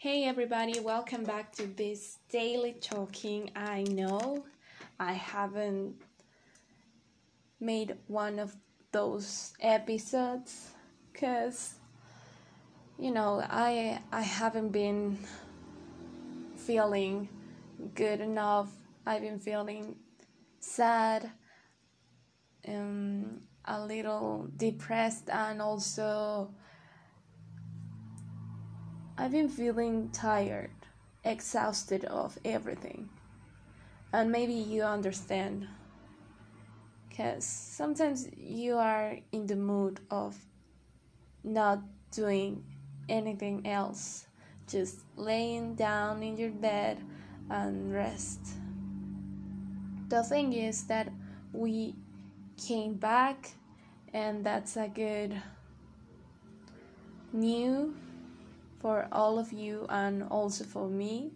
Hey everybody, welcome back to this daily talking. I know I haven't made one of those episodes cuz you know, I I haven't been feeling good enough. I've been feeling sad um a little depressed and also I've been feeling tired, exhausted of everything. And maybe you understand. Because sometimes you are in the mood of not doing anything else, just laying down in your bed and rest. The thing is that we came back, and that's a good new for all of you and also for me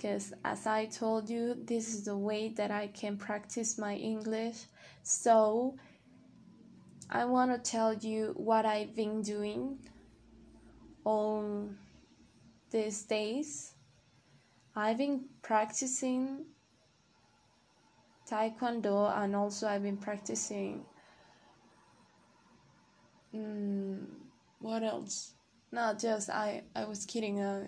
because as I told you, this is the way that I can practice my English. So I want to tell you what I've been doing on these days. I've been practicing Taekwondo and also I've been practicing. Um, what else? No, just I I was kidding. Uh,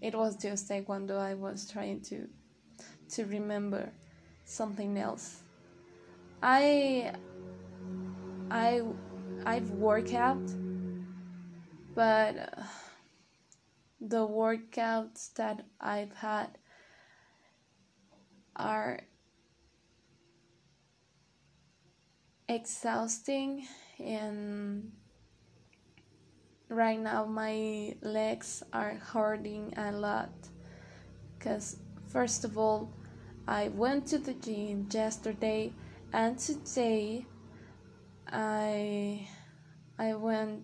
it was just taekwondo. I was trying to to remember something else. I I I've worked out, but uh, the workouts that I've had are exhausting and right now my legs are hurting a lot. Because first of all i went to the gym yesterday and today i i went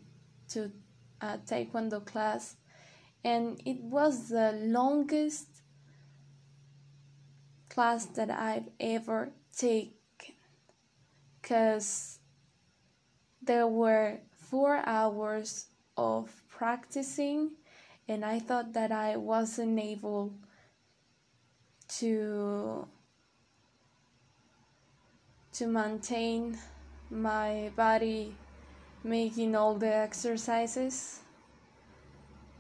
to a taekwondo class and it was the longest class that i've ever taken. Because there were four hours of practicing and I thought that I wasn't able to to maintain my body making all the exercises.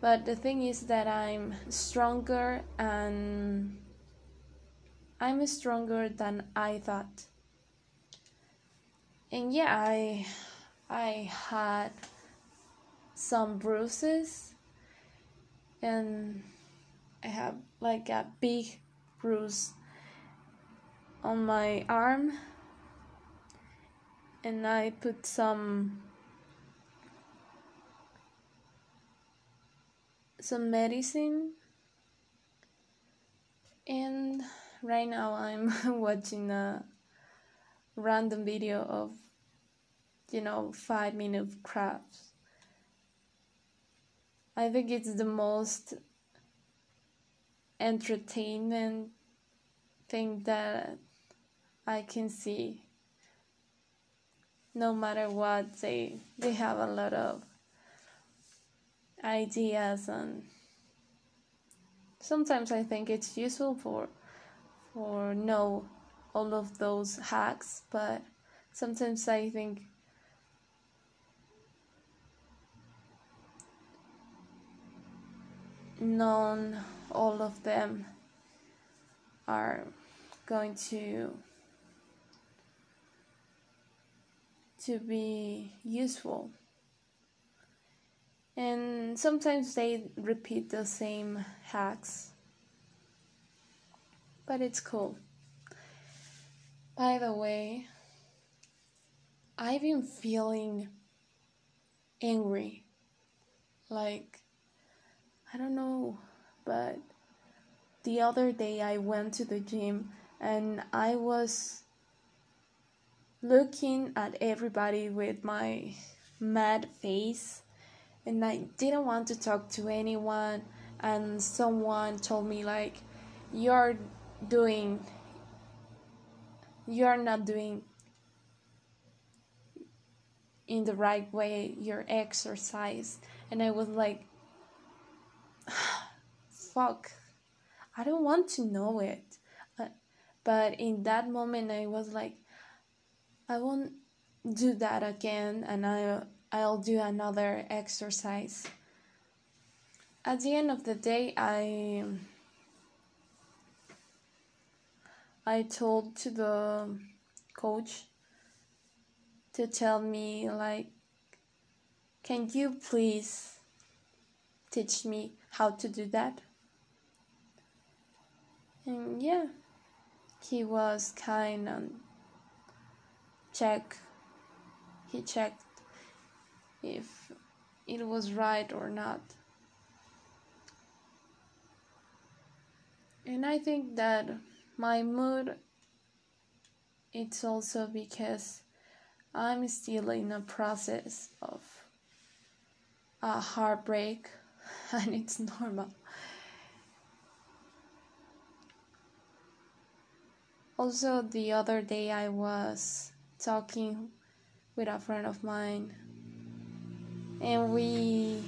But the thing is that I'm stronger and I'm stronger than I thought. And yeah I I had some bruises. And I have like a big bruise on my arm. And I put some some medicine. And right now I'm watching a random video of you know 5 minute crafts I think it's the most entertainment thing that I can see. No matter what, they they have a lot of ideas and sometimes I think it's useful for for know all of those hacks, but sometimes I think none all of them are going to to be useful. And sometimes they repeat the same hacks. But it's cool. By the way i've been feeling angry. Like I don't know, but the other day I went to the gym and I was looking at everybody with my mad face and I didn't want to talk to anyone and someone told me like you're doing you're not doing in the right way your exercise and I was like fuck. I don't want to know it. Uh, but in that moment i was like i won't do that again and i i'll do another exercise. At the end of the day i i told to the coach to tell me like can you please teach me how to do that and yeah he was kind and check he checked if it was right or not and i think that my mood it's also because I'm still in a process of a heartbreak and it's normal. Also, the other day I was talking with a friend of mine and we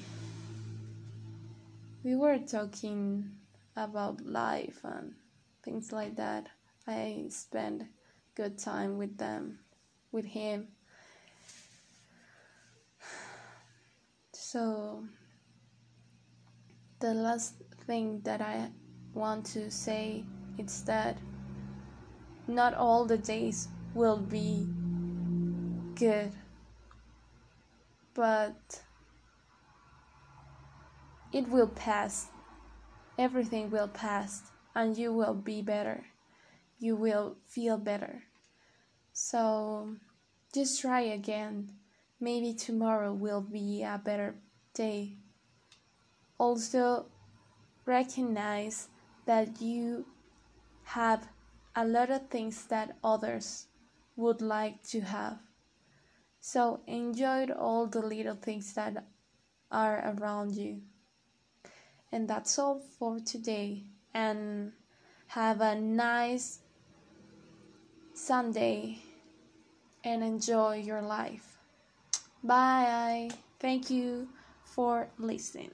we were talking about life and things like that. I spent good time with them with him. So, the last thing that I want to say is that not all the days will be good, but it will pass. Everything will pass, and you will be better. You will feel better. So just try again. Maybe tomorrow will be a better day. Also, recognize that you have a lot of things that others would like to have. So enjoy all the little things that are around you. And that's all for today. And have a nice Sunday and enjoy your life. Bye. Thank you for listening.